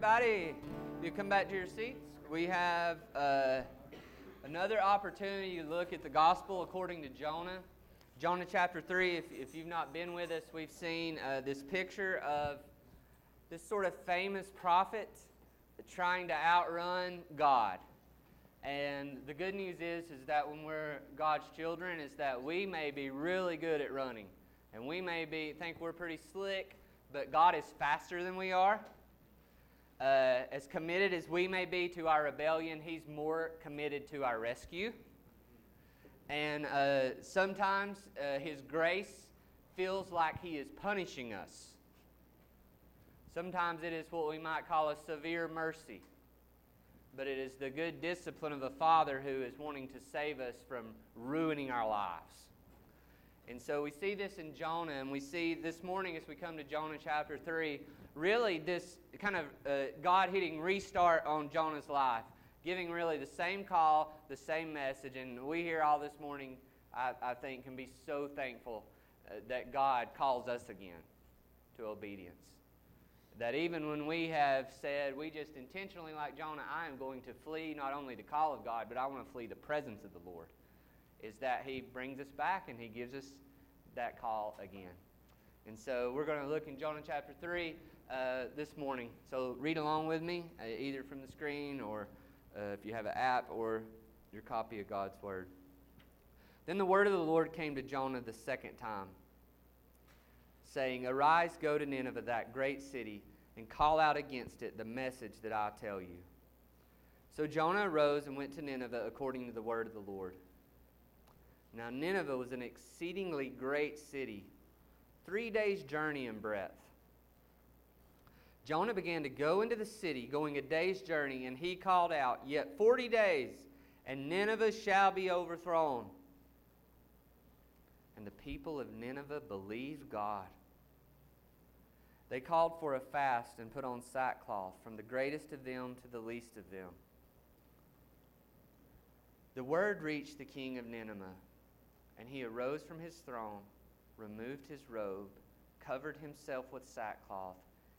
everybody. You come back to your seats. We have uh, another opportunity to look at the gospel according to Jonah. Jonah chapter 3, if, if you've not been with us, we've seen uh, this picture of this sort of famous prophet trying to outrun God. And the good news is, is that when we're God's children, is that we may be really good at running. And we may be think we're pretty slick, but God is faster than we are. Uh, as committed as we may be to our rebellion, He's more committed to our rescue. And uh, sometimes uh, His grace feels like He is punishing us. Sometimes it is what we might call a severe mercy. But it is the good discipline of a Father who is wanting to save us from ruining our lives. And so we see this in Jonah, and we see this morning as we come to Jonah chapter 3 really this kind of uh, God hitting restart on Jonah's life, giving really the same call, the same message. And we here all this morning, I, I think, can be so thankful uh, that God calls us again to obedience. That even when we have said, we just intentionally, like Jonah, I am going to flee not only the call of God, but I want to flee the presence of the Lord, is that He brings us back and He gives us that call again. And so we're going to look in Jonah chapter 3 uh, this morning. So read along with me, uh, either from the screen or uh, if you have an app or your copy of God's Word. Then the word of the Lord came to Jonah the second time, saying, Arise, go to Nineveh, that great city, and call out against it the message that I tell you. So Jonah arose and went to Nineveh according to the word of the Lord. Now, Nineveh was an exceedingly great city, three days' journey in breadth. Jonah began to go into the city, going a day's journey, and he called out, Yet forty days, and Nineveh shall be overthrown. And the people of Nineveh believed God. They called for a fast and put on sackcloth, from the greatest of them to the least of them. The word reached the king of Nineveh, and he arose from his throne, removed his robe, covered himself with sackcloth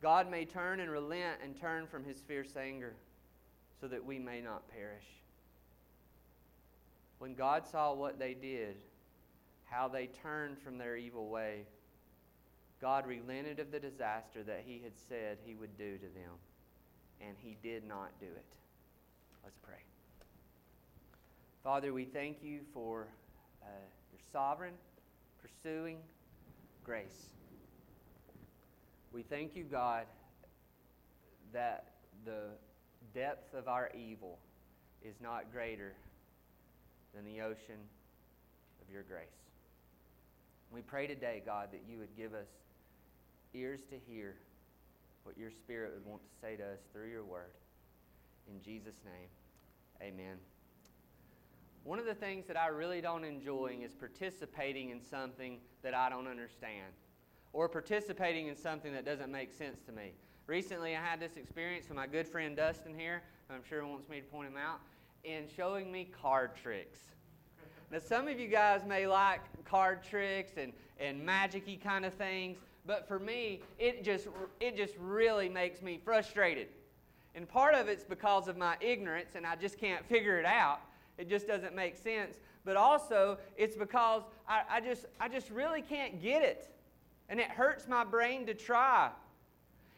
God may turn and relent and turn from his fierce anger so that we may not perish. When God saw what they did, how they turned from their evil way, God relented of the disaster that he had said he would do to them, and he did not do it. Let's pray. Father, we thank you for uh, your sovereign, pursuing grace. We thank you, God, that the depth of our evil is not greater than the ocean of your grace. We pray today, God, that you would give us ears to hear what your Spirit would want to say to us through your word. In Jesus' name, amen. One of the things that I really don't enjoy is participating in something that I don't understand or participating in something that doesn't make sense to me. Recently, I had this experience with my good friend Dustin here, I'm sure he wants me to point him out, in showing me card tricks. Now, some of you guys may like card tricks and, and magic kind of things, but for me, it just, it just really makes me frustrated. And part of it's because of my ignorance, and I just can't figure it out. It just doesn't make sense. But also, it's because I, I, just, I just really can't get it and it hurts my brain to try.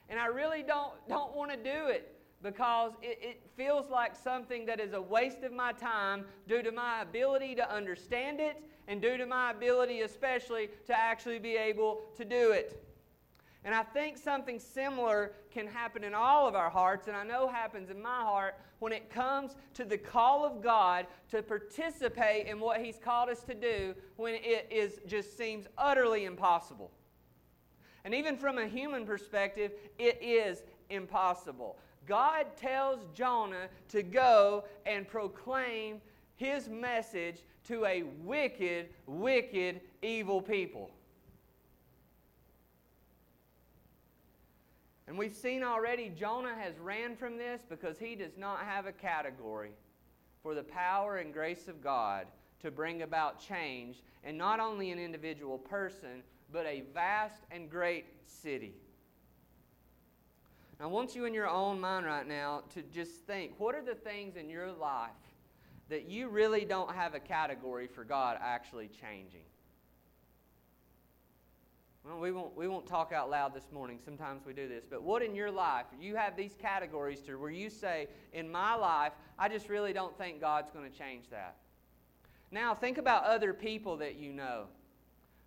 And I really don't, don't want to do it because it, it feels like something that is a waste of my time due to my ability to understand it and due to my ability, especially, to actually be able to do it. And I think something similar can happen in all of our hearts, and I know happens in my heart when it comes to the call of God to participate in what He's called us to do when it is just seems utterly impossible. And even from a human perspective, it is impossible. God tells Jonah to go and proclaim his message to a wicked, wicked, evil people. And we've seen already Jonah has ran from this because he does not have a category for the power and grace of God to bring about change and not only an individual person, but a vast and great city. I want you in your own mind right now to just think what are the things in your life that you really don't have a category for God actually changing? Well, we won't, we won't talk out loud this morning. Sometimes we do this. But what in your life, you have these categories to where you say, in my life, I just really don't think God's going to change that. Now, think about other people that you know.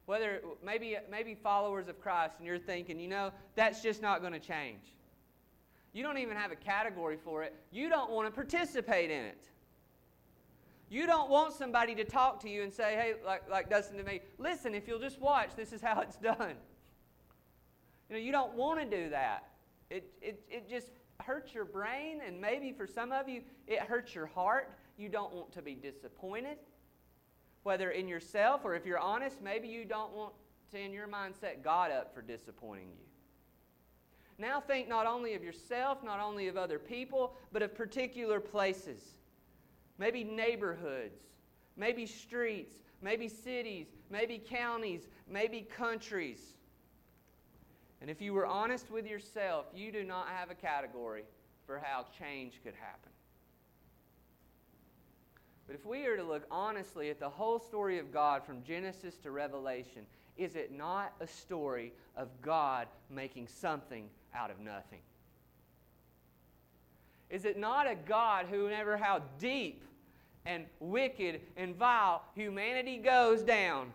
Whether maybe, maybe followers of Christ, and you're thinking, you know, that's just not going to change. You don't even have a category for it. You don't want to participate in it. You don't want somebody to talk to you and say, hey, like, like Dustin to me, listen, if you'll just watch, this is how it's done. You know, you don't want to do that. It, it, it just hurts your brain, and maybe for some of you, it hurts your heart. You don't want to be disappointed, whether in yourself or if you're honest, maybe you don't want to, in your mind, set God up for disappointing you. Now think not only of yourself, not only of other people, but of particular places maybe neighborhoods, maybe streets, maybe cities, maybe counties, maybe countries. And if you were honest with yourself, you do not have a category for how change could happen. But if we are to look honestly at the whole story of God from Genesis to Revelation, is it not a story of God making something out of nothing? Is it not a God who, no matter how deep and wicked and vile humanity goes down,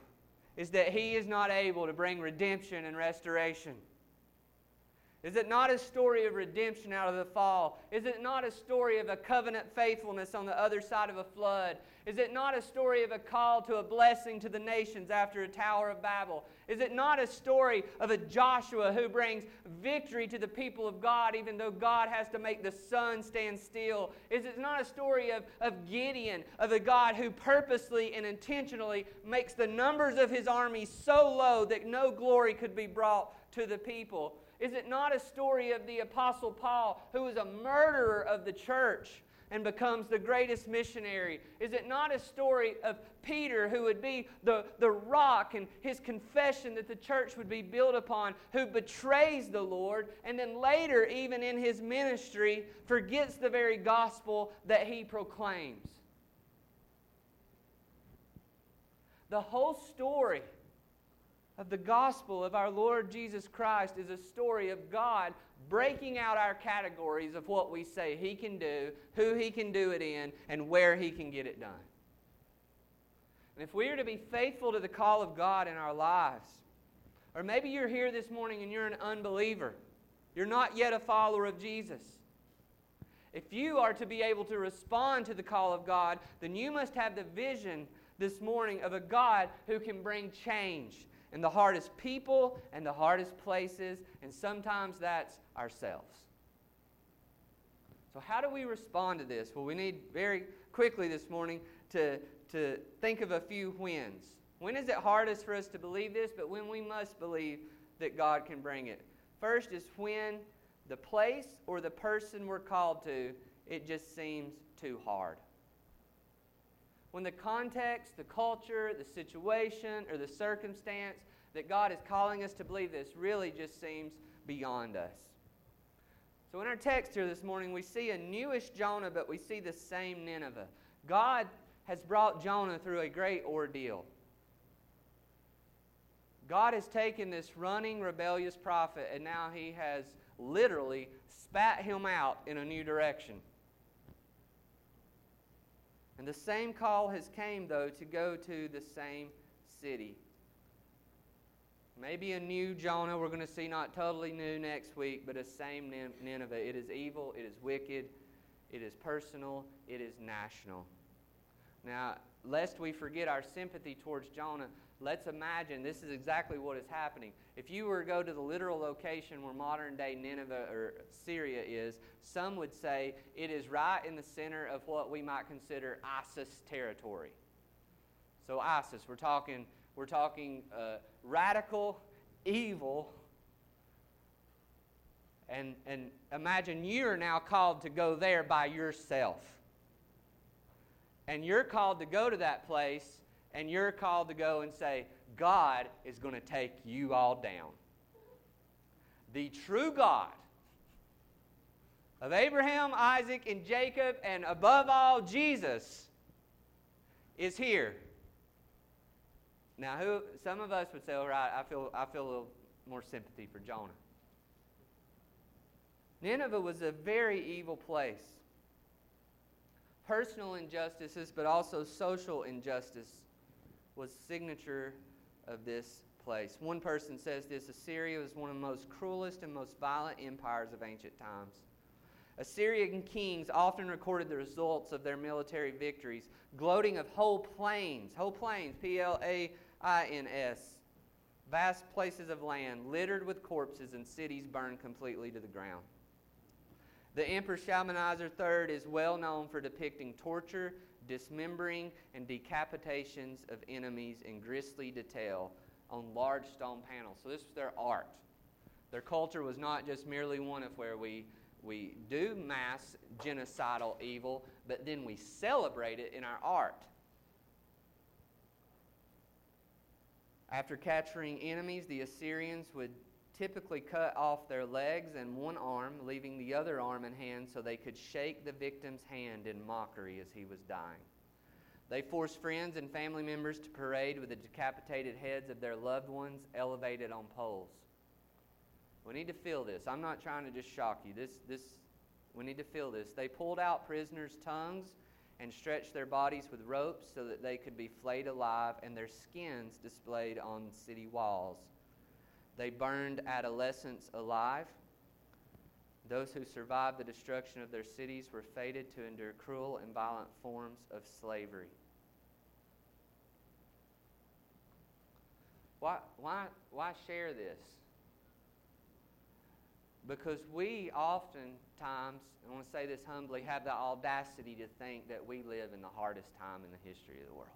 is that He is not able to bring redemption and restoration? Is it not a story of redemption out of the fall? Is it not a story of a covenant faithfulness on the other side of a flood? Is it not a story of a call to a blessing to the nations after a Tower of Babel? Is it not a story of a Joshua who brings victory to the people of God even though God has to make the sun stand still? Is it not a story of, of Gideon, of a God who purposely and intentionally makes the numbers of his army so low that no glory could be brought to the people? Is it not a story of the Apostle Paul, who was a murderer of the church and becomes the greatest missionary? Is it not a story of Peter, who would be the, the rock and his confession that the church would be built upon, who betrays the Lord and then later, even in his ministry, forgets the very gospel that he proclaims? The whole story of the gospel of our Lord Jesus Christ is a story of God breaking out our categories of what we say He can do, who He can do it in, and where He can get it done. And if we are to be faithful to the call of God in our lives, or maybe you're here this morning and you're an unbeliever, you're not yet a follower of Jesus. If you are to be able to respond to the call of God, then you must have the vision this morning of a God who can bring change, in the hardest people and the hardest places, and sometimes that's ourselves. So, how do we respond to this? Well, we need very quickly this morning to, to think of a few whens. When is it hardest for us to believe this, but when we must believe that God can bring it? First is when the place or the person we're called to, it just seems too hard when the context, the culture, the situation, or the circumstance that God is calling us to believe this really just seems beyond us. So, in our text here this morning, we see a newish Jonah, but we see the same Nineveh. God has brought Jonah through a great ordeal. God has taken this running, rebellious prophet, and now he has literally spat him out in a new direction. And the same call has came, though, to go to the same city. Maybe a new Jonah we're going to see, not totally new next week, but a same Nineveh. It is evil, it is wicked, it is personal, it is national. Now, lest we forget our sympathy towards Jonah, let's imagine this is exactly what is happening. If you were to go to the literal location where modern day Nineveh or Syria is, some would say it is right in the center of what we might consider ISIS territory. So ISIS, we're talking, we're talking uh, radical, evil, and, and imagine you're now called to go there by yourself. And you're called to go to that place and you're called to go and say, God is going to take you all down. The true God of Abraham, Isaac, and Jacob, and above all, Jesus, is here. Now, who, some of us would say, all right, I feel, I feel a little more sympathy for Jonah. Nineveh was a very evil place. Personal injustices, but also social injustice was signature of this place. One person says this Assyria was one of the most cruelest and most violent empires of ancient times. Assyrian kings often recorded the results of their military victories, gloating of whole plains, whole plains, P L A I N S, vast places of land littered with corpses and cities burned completely to the ground. The Emperor Shalmaneser III is well known for depicting torture dismembering, and decapitations of enemies in grisly detail on large stone panels. So, this was their art. Their culture was not just merely one of where we, we do mass genocidal evil, but then we celebrate it in our art. After capturing enemies, the Assyrians would typically cut off their legs and one arm, leaving the other arm and hand so they could shake the victim's hand in mockery as he was dying. They forced friends and family members to parade with the decapitated heads of their loved ones elevated on poles. We need to feel this. I'm not trying to just shock you. This, this, we need to feel this. They pulled out prisoners' tongues and stretched their bodies with ropes so that they could be flayed alive and their skins displayed on city walls. They burned adolescents alive. Those who survived the destruction of their cities were fated to endure cruel and violent forms of slavery. Why, why, why share this? Because we oftentimes, I want to say this humbly, have the audacity to think that we live in the hardest time in the history of the world.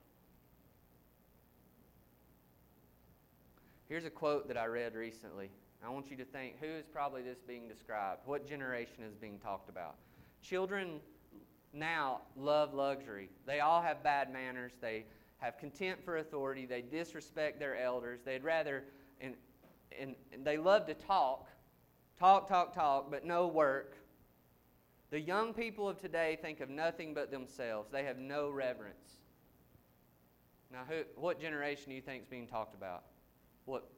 Here's a quote that I read recently. I want you to think who is probably this being described? What generation is being talked about? Children now love luxury. They all have bad manners. They have contempt for authority. They disrespect their elders. They'd rather, and, and, and they love to talk, talk, talk, talk, but no work. The young people of today think of nothing but themselves. They have no reverence. Now, who, what generation do you think is being talked about? What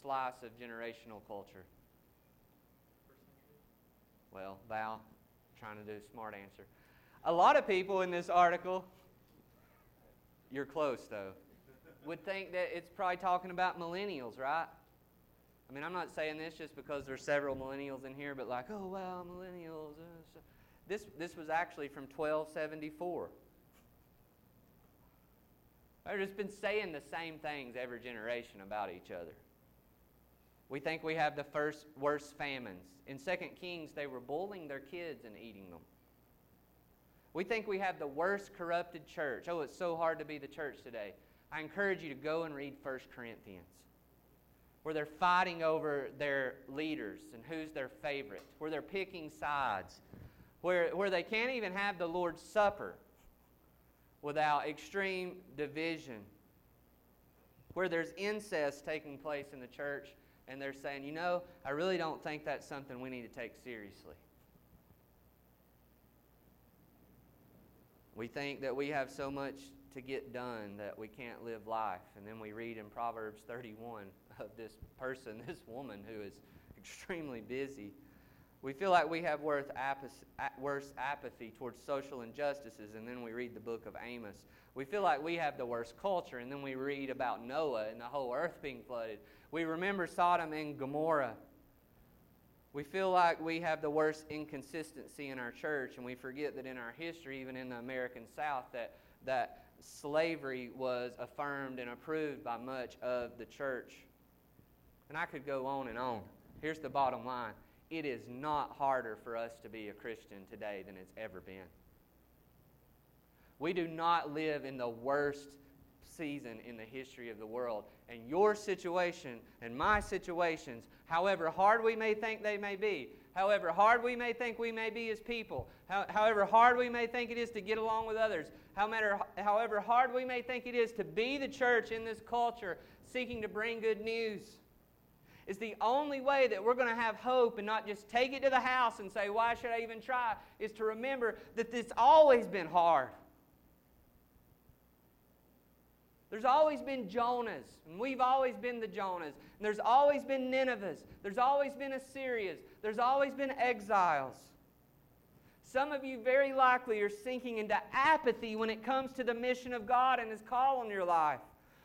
slice of generational culture? Well, Val, trying to do a smart answer. A lot of people in this article, you're close though, would think that it's probably talking about millennials, right? I mean, I'm not saying this just because there's several millennials in here, but like, oh wow, millennials. Uh, this this was actually from 1274. They've just been saying the same things every generation about each other. We think we have the first worst famines. In 2 Kings, they were boiling their kids and eating them. We think we have the worst corrupted church. Oh, it's so hard to be the church today. I encourage you to go and read 1 Corinthians, where they're fighting over their leaders and who's their favorite, where they're picking sides, where, where they can't even have the Lord's Supper without extreme division. Where there's incest taking place in the church, and they're saying, you know, I really don't think that's something we need to take seriously. We think that we have so much to get done that we can't live life. And then we read in Proverbs 31 of this person, this woman who is extremely busy we feel like we have worse apathy towards social injustices, and then we read the book of Amos. We feel like we have the worst culture, and then we read about Noah and the whole earth being flooded. We remember Sodom and Gomorrah. We feel like we have the worst inconsistency in our church, and we forget that in our history, even in the American South, that, that slavery was affirmed and approved by much of the church. And I could go on and on. Here's the bottom line it is not harder for us to be a Christian today than it's ever been. We do not live in the worst season in the history of the world. And your situation and my situations, however hard we may think they may be, however hard we may think we may be as people, however hard we may think it is to get along with others, however hard we may think it is to be the church in this culture seeking to bring good news, is the only way that we're going to have hope and not just take it to the house and say, Why should I even try? is to remember that it's always been hard. There's always been Jonahs, and we've always been the Jonahs. And there's always been Ninevehs. There's always been Assyrias. There's always been exiles. Some of you very likely are sinking into apathy when it comes to the mission of God and His call on your life.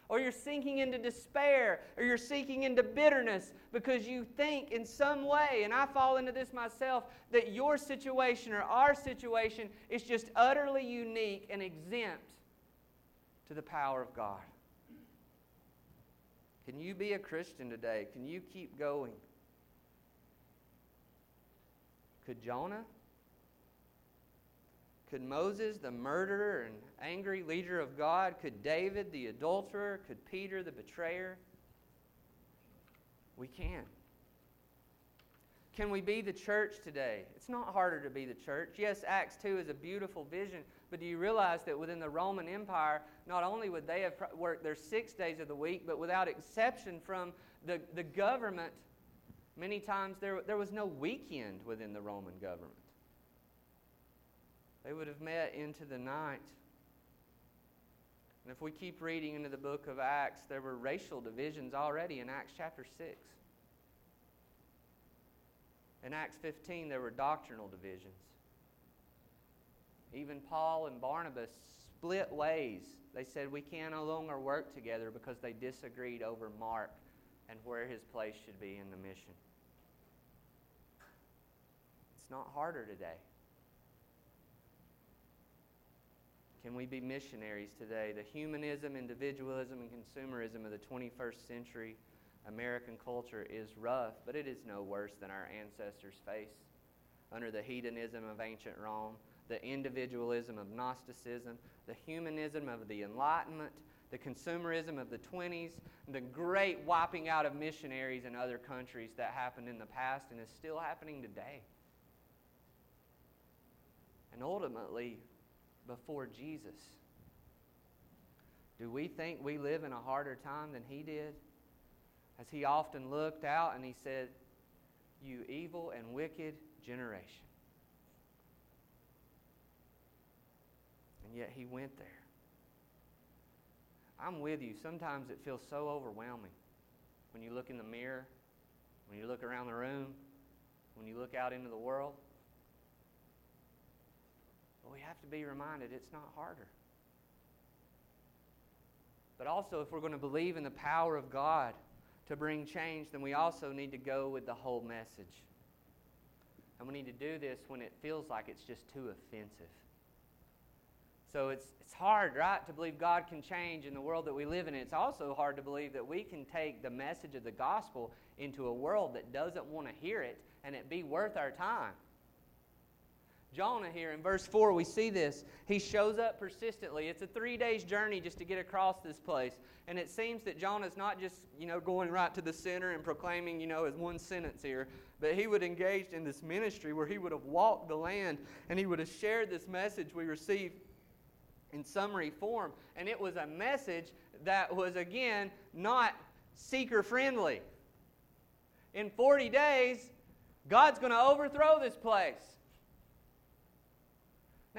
Or you're sinking into despair, or you're sinking into bitterness because you think in some way, and I fall into this myself, that your situation or our situation is just utterly unique and exempt to the power of God. Can you be a Christian today? Can you keep going? Could Jonah? Could Moses, the murderer and angry leader of God? Could David, the adulterer? Could Peter, the betrayer? We can. Can we be the church today? It's not harder to be the church. Yes, Acts 2 is a beautiful vision, but do you realize that within the Roman Empire, not only would they have worked their six days of the week, but without exception from the, the government, many times there, there was no weekend within the Roman government. They would have met into the night. And if we keep reading into the book of Acts, there were racial divisions already in Acts chapter 6. In Acts 15, there were doctrinal divisions. Even Paul and Barnabas split ways. They said, We can no longer work together because they disagreed over Mark and where his place should be in the mission. It's not harder today. Can we be missionaries today? The humanism, individualism, and consumerism of the 21st century American culture is rough, but it is no worse than our ancestors faced under the hedonism of ancient Rome the individualism of Gnosticism, the humanism of the Enlightenment, the consumerism of the 20s, the great wiping out of missionaries in other countries that happened in the past and is still happening today. And ultimately, before Jesus, do we think we live in a harder time than he did? As he often looked out and he said, You evil and wicked generation. And yet he went there. I'm with you. Sometimes it feels so overwhelming when you look in the mirror, when you look around the room, when you look out into the world. But we have to be reminded it's not harder. But also, if we're going to believe in the power of God to bring change, then we also need to go with the whole message. And we need to do this when it feels like it's just too offensive. So it's, it's hard, right, to believe God can change in the world that we live in. It's also hard to believe that we can take the message of the gospel into a world that doesn't want to hear it and it be worth our time. Jonah here in verse 4, we see this. He shows up persistently. It's a three days journey just to get across this place. And it seems that Jonah's not just, you know, going right to the center and proclaiming, you know, his one sentence here, but he would engage in this ministry where he would have walked the land and he would have shared this message we receive in summary form. And it was a message that was, again, not seeker friendly. In 40 days, God's going to overthrow this place.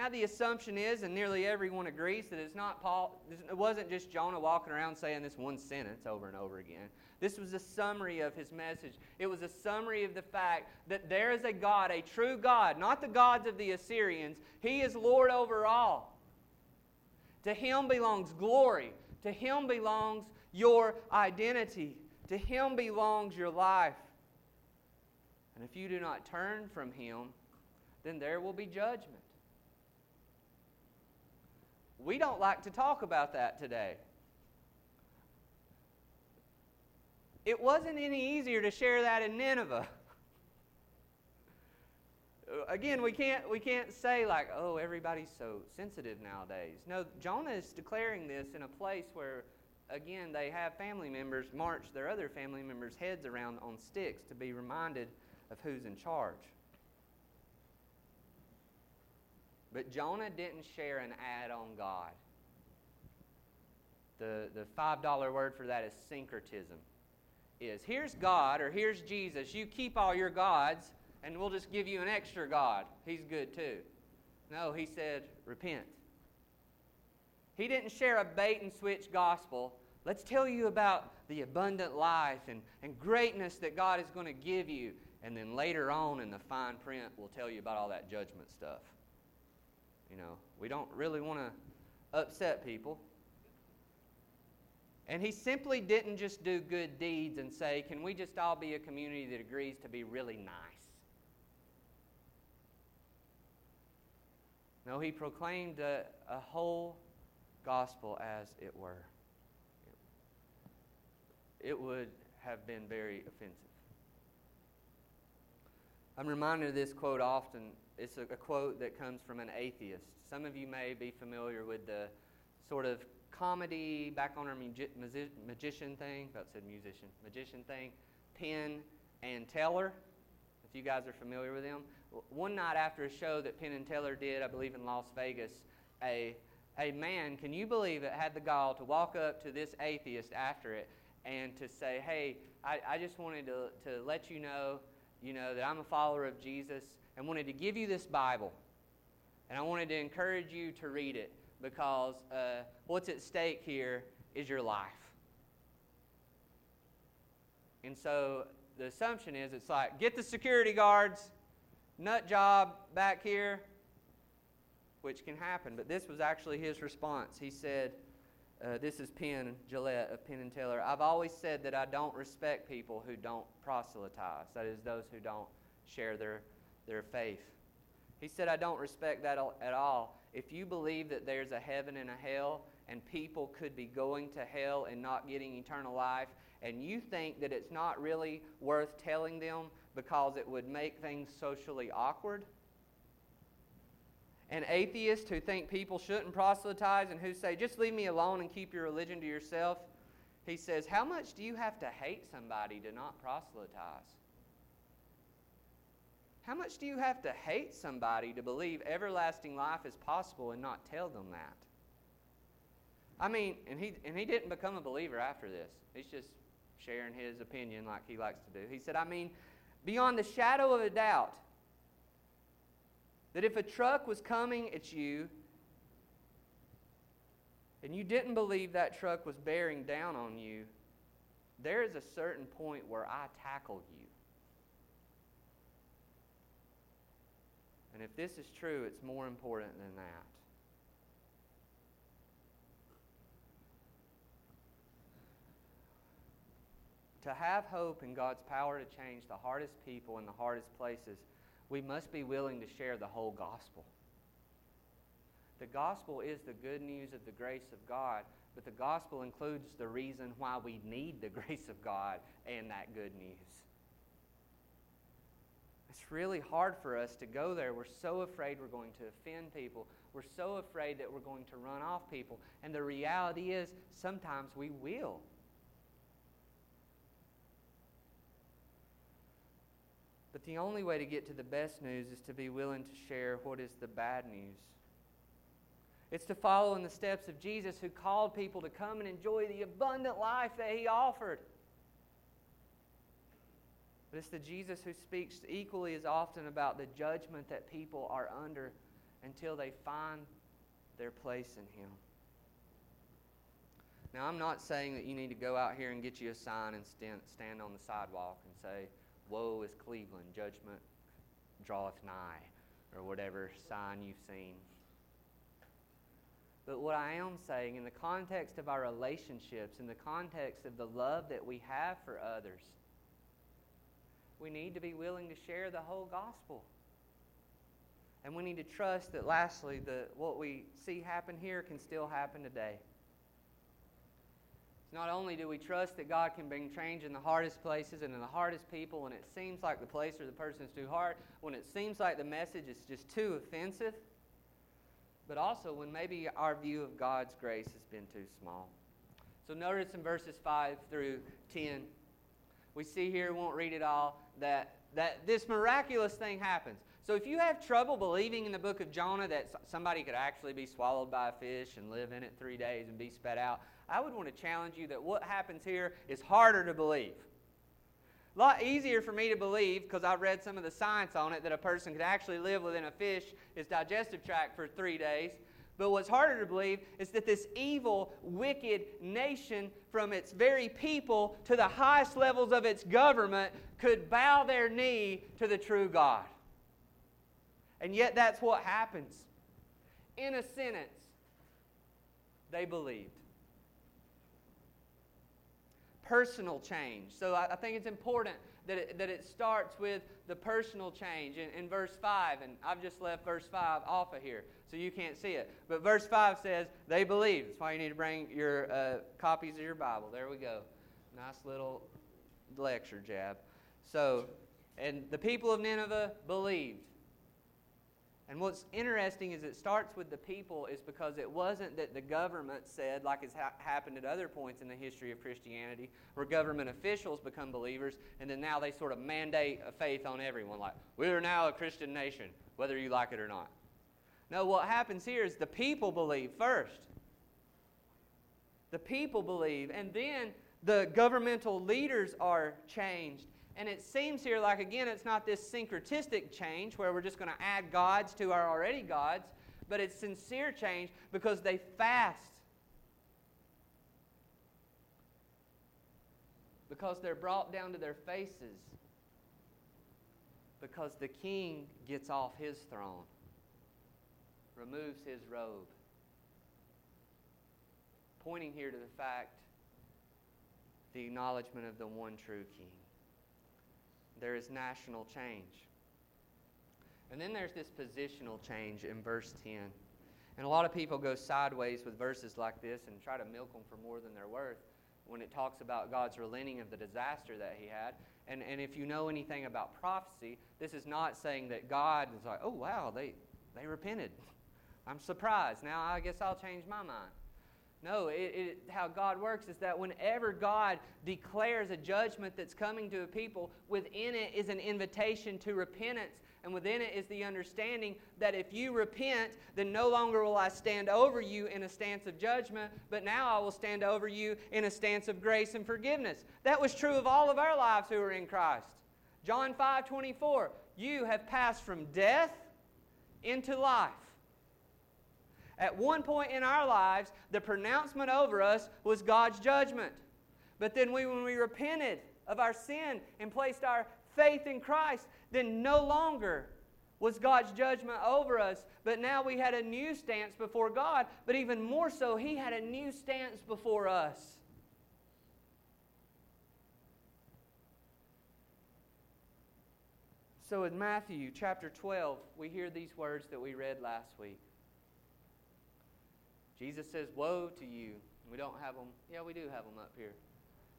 Now the assumption is, and nearly everyone agrees, that it's not Paul. It wasn't just Jonah walking around saying this one sentence over and over again. This was a summary of his message. It was a summary of the fact that there is a God, a true God, not the gods of the Assyrians. He is Lord over all. To Him belongs glory. To Him belongs your identity. To Him belongs your life. And if you do not turn from Him, then there will be judgment. We don't like to talk about that today. It wasn't any easier to share that in Nineveh. Again, we can't, we can't say, like, oh, everybody's so sensitive nowadays. No, Jonah is declaring this in a place where, again, they have family members march their other family members' heads around on sticks to be reminded of who's in charge. But Jonah didn't share an ad on God. The, the $5 word for that is syncretism. Is here's God or here's Jesus. You keep all your gods, and we'll just give you an extra God. He's good too. No, he said, repent. He didn't share a bait and switch gospel. Let's tell you about the abundant life and, and greatness that God is going to give you. And then later on in the fine print, we'll tell you about all that judgment stuff. You know, we don't really want to upset people. And he simply didn't just do good deeds and say, can we just all be a community that agrees to be really nice? No, he proclaimed a, a whole gospel as it were. It would have been very offensive. I'm reminded of this quote often it's a, a quote that comes from an atheist. Some of you may be familiar with the sort of comedy back on our magi- magician thing. About said musician, magician thing. Penn and Teller. If you guys are familiar with them, one night after a show that Penn and Teller did, I believe in Las Vegas, a a man, can you believe it, had the gall to walk up to this atheist after it and to say, "Hey, I, I just wanted to, to let you know, you know, that I'm a follower of Jesus and wanted to give you this Bible. And I wanted to encourage you to read it because uh, what's at stake here is your life. And so the assumption is it's like, get the security guards, nut job back here, which can happen. But this was actually his response. He said, uh, this is Penn Jillette of Penn and Teller. I've always said that I don't respect people who don't proselytize, that is, those who don't share their their faith. He said, I don't respect that at all. If you believe that there's a heaven and a hell, and people could be going to hell and not getting eternal life, and you think that it's not really worth telling them because it would make things socially awkward, and atheists who think people shouldn't proselytize and who say, just leave me alone and keep your religion to yourself, he says, How much do you have to hate somebody to not proselytize? How much do you have to hate somebody to believe everlasting life is possible and not tell them that? I mean, and he, and he didn't become a believer after this. He's just sharing his opinion like he likes to do. He said, I mean, beyond the shadow of a doubt, that if a truck was coming at you and you didn't believe that truck was bearing down on you, there is a certain point where I tackle you. And if this is true, it's more important than that. To have hope in God's power to change the hardest people in the hardest places, we must be willing to share the whole gospel. The gospel is the good news of the grace of God, but the gospel includes the reason why we need the grace of God and that good news. It's really hard for us to go there. We're so afraid we're going to offend people. We're so afraid that we're going to run off people. And the reality is, sometimes we will. But the only way to get to the best news is to be willing to share what is the bad news. It's to follow in the steps of Jesus, who called people to come and enjoy the abundant life that he offered. But it's the Jesus who speaks equally as often about the judgment that people are under until they find their place in Him. Now, I'm not saying that you need to go out here and get you a sign and stand, stand on the sidewalk and say, Woe is Cleveland, judgment draweth nigh, or whatever sign you've seen. But what I am saying, in the context of our relationships, in the context of the love that we have for others, we need to be willing to share the whole gospel. And we need to trust that, lastly, that what we see happen here can still happen today. Not only do we trust that God can bring change in the hardest places and in the hardest people when it seems like the place or the person is too hard, when it seems like the message is just too offensive, but also when maybe our view of God's grace has been too small. So notice in verses 5 through 10, we see here, we won't read it all, that, that this miraculous thing happens. So if you have trouble believing in the book of Jonah that somebody could actually be swallowed by a fish and live in it three days and be spat out, I would want to challenge you that what happens here is harder to believe. A lot easier for me to believe because I've read some of the science on it that a person could actually live within a fish, his digestive tract, for three days. But what's harder to believe is that this evil, wicked nation, from its very people to the highest levels of its government, could bow their knee to the true God. And yet, that's what happens. In a sentence, they believed personal change. So I, think it's important that it, that it starts with the personal change in, in verse 5. And I've just left verse 5 off of here, so you can't see it. But verse 5 says, They believe. That's why you need to bring your uh, copies of your Bible. There we go. Nice little lecture jab. So, and the people of Nineveh believed. And what's interesting is it starts with the people, is because it wasn't that the government said, like it's ha- happened at other points in the history of Christianity, where government officials become believers, and then now they sort of mandate a faith on everyone, like, we are now a Christian nation, whether you like it or not. No, what happens here is the people believe first. The people believe, and then the governmental leaders are changed. And it seems here like, again, it's not this syncretistic change where we're just going to add gods to our already gods, but it's sincere change because they fast. Because they're brought down to their faces. Because the king gets off his throne, removes his robe. Pointing here to the fact, the acknowledgement of the one true king there is national change. And then there's this positional change in verse 10. And a lot of people go sideways with verses like this and try to milk them for more than they're worth when it talks about God's relenting of the disaster that he had. And, and if you know anything about prophecy, this is not saying that God is like, oh, wow, they, they repented. I'm surprised. Now I guess I'll change my mind. No, it, it, how God works is that whenever God declares a judgment that's coming to a people, within it is an invitation to repentance. And within it is the understanding that if you repent, then no longer will I stand over you in a stance of judgment, but now I will stand over you in a stance of grace and forgiveness. That was true of all of our lives who are in Christ. John 5 24, you have passed from death into life. At one point in our lives, the pronouncement over us was God's judgment. But then we, when we repented of our sin and placed our faith in Christ, then no longer was God's judgment over us, but now we had a new stance before God, but even more so, He had a new stance before us. So in Matthew chapter 12, we hear these words that we read last week. Jesus says, Woe to you. We don't have them. Yeah, we do have them up here.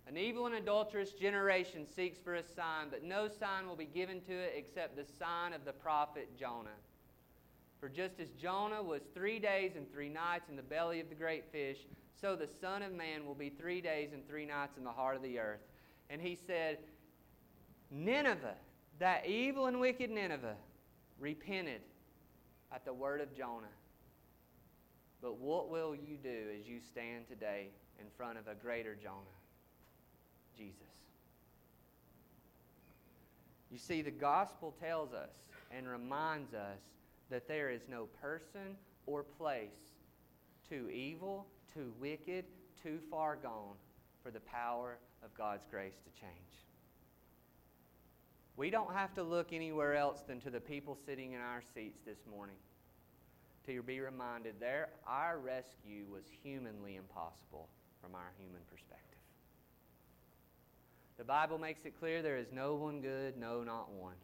An evil and adulterous generation seeks for a sign, but no sign will be given to it except the sign of the prophet Jonah. For just as Jonah was three days and three nights in the belly of the great fish, so the Son of Man will be three days and three nights in the heart of the earth. And he said, Nineveh, that evil and wicked Nineveh, repented at the word of Jonah. But what will you do as you stand today in front of a greater Jonah? Jesus. You see, the gospel tells us and reminds us that there is no person or place too evil, too wicked, too far gone for the power of God's grace to change. We don't have to look anywhere else than to the people sitting in our seats this morning to be reminded there, our rescue was humanly impossible from our human perspective. The Bible makes it clear there is no one good, no, not one.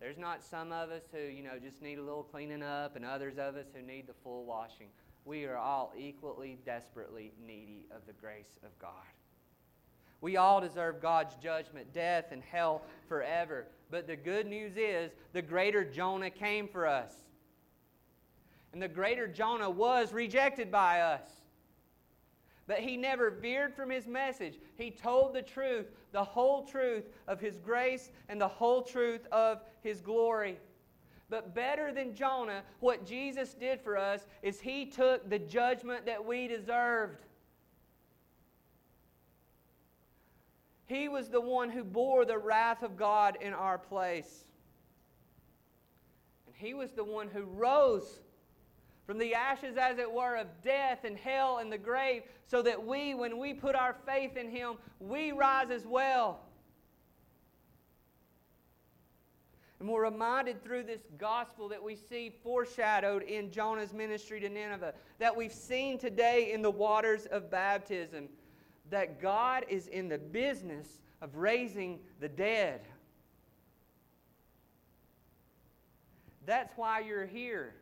There's not some of us who, you know, just need a little cleaning up and others of us who need the full washing. We are all equally, desperately needy of the grace of God. We all deserve God's judgment, death, and hell forever. But the good news is the greater Jonah came for us. And the greater Jonah was rejected by us. But he never veered from his message. He told the truth, the whole truth of his grace and the whole truth of his glory. But better than Jonah, what Jesus did for us is he took the judgment that we deserved. He was the one who bore the wrath of God in our place. And He was the one who rose from the ashes, as it were, of death and hell and the grave, so that we, when we put our faith in Him, we rise as well. And we're reminded through this gospel that we see foreshadowed in Jonah's ministry to Nineveh, that we've seen today in the waters of baptism that God is in the business of raising the dead. That's why you're here.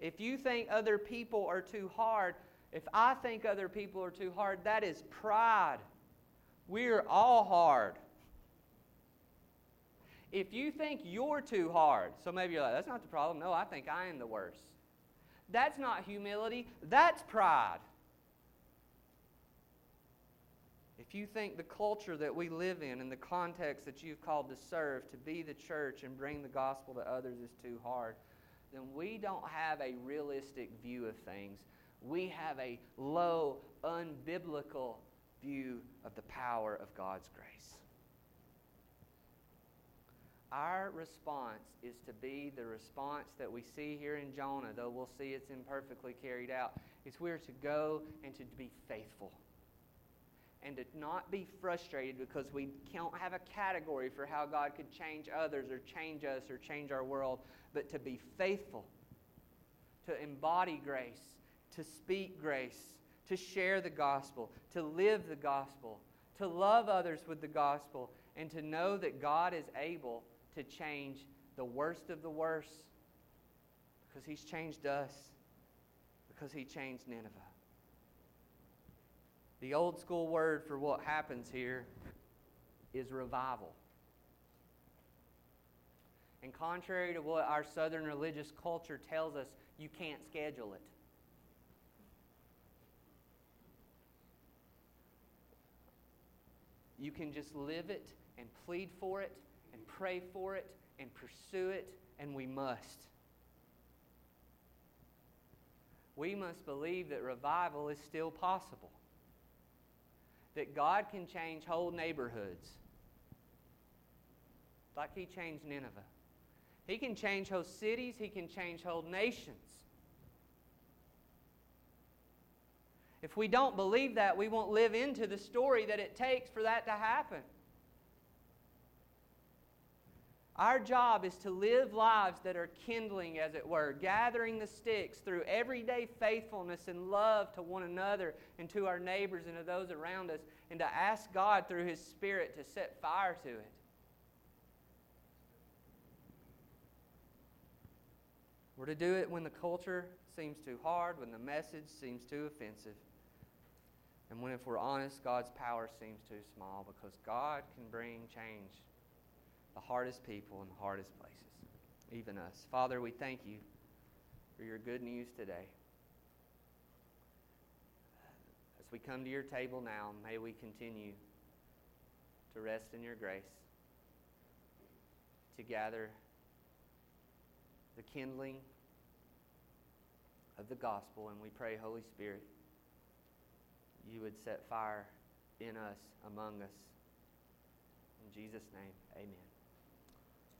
If you think other people are too hard, if I think other people are too hard, that is pride. We're all hard. If you think you're too hard, so maybe you're like, that's not the problem. No, I think I am the worst. That's not humility, that's pride. if you think the culture that we live in and the context that you've called to serve, to be the church and bring the gospel to others is too hard, then we don't have a realistic view of things. We have a low, unbiblical view of the power of God's grace. Our response is to be the response that we see here in Jonah, though we'll see it's imperfectly carried out. It's we're to go and to be faithful and to not be frustrated because we can't have a category for how God could change others or change us or change our world, but to be faithful, to embody grace, to speak grace, to share the gospel, to live the gospel, to love others with the gospel, and to know that God is able to change the worst of the worst because He's changed us, because He changed Nineveh. The old school word for what happens here is revival. And contrary to what our southern religious culture tells us, you can't schedule it. You can just live it and plead for it and pray for it and pursue it, and we must. We must believe that revival is still possible that God can change whole neighborhoods like He changed Nineveh. He can change whole cities, He can change whole nations. If we don't believe that, we won't live into the story that it takes for that to happen. Our job is to live lives that are kindling, as it were, gathering the sticks through everyday faithfulness and love to one another and to our neighbors and to those around us, and to ask God through His Spirit to set fire to it. We're to do it when the culture seems too hard, when the message seems too offensive, and when, if we're honest, God's power seems too small because God can bring change the hardest people in the hardest places, even us. Father, we thank you for your good news today. As we come to your table now, may we continue to rest in your grace, to gather the kindling of the gospel, and we pray, Holy Spirit, you would set fire in us, among us. In Jesus' name, amen.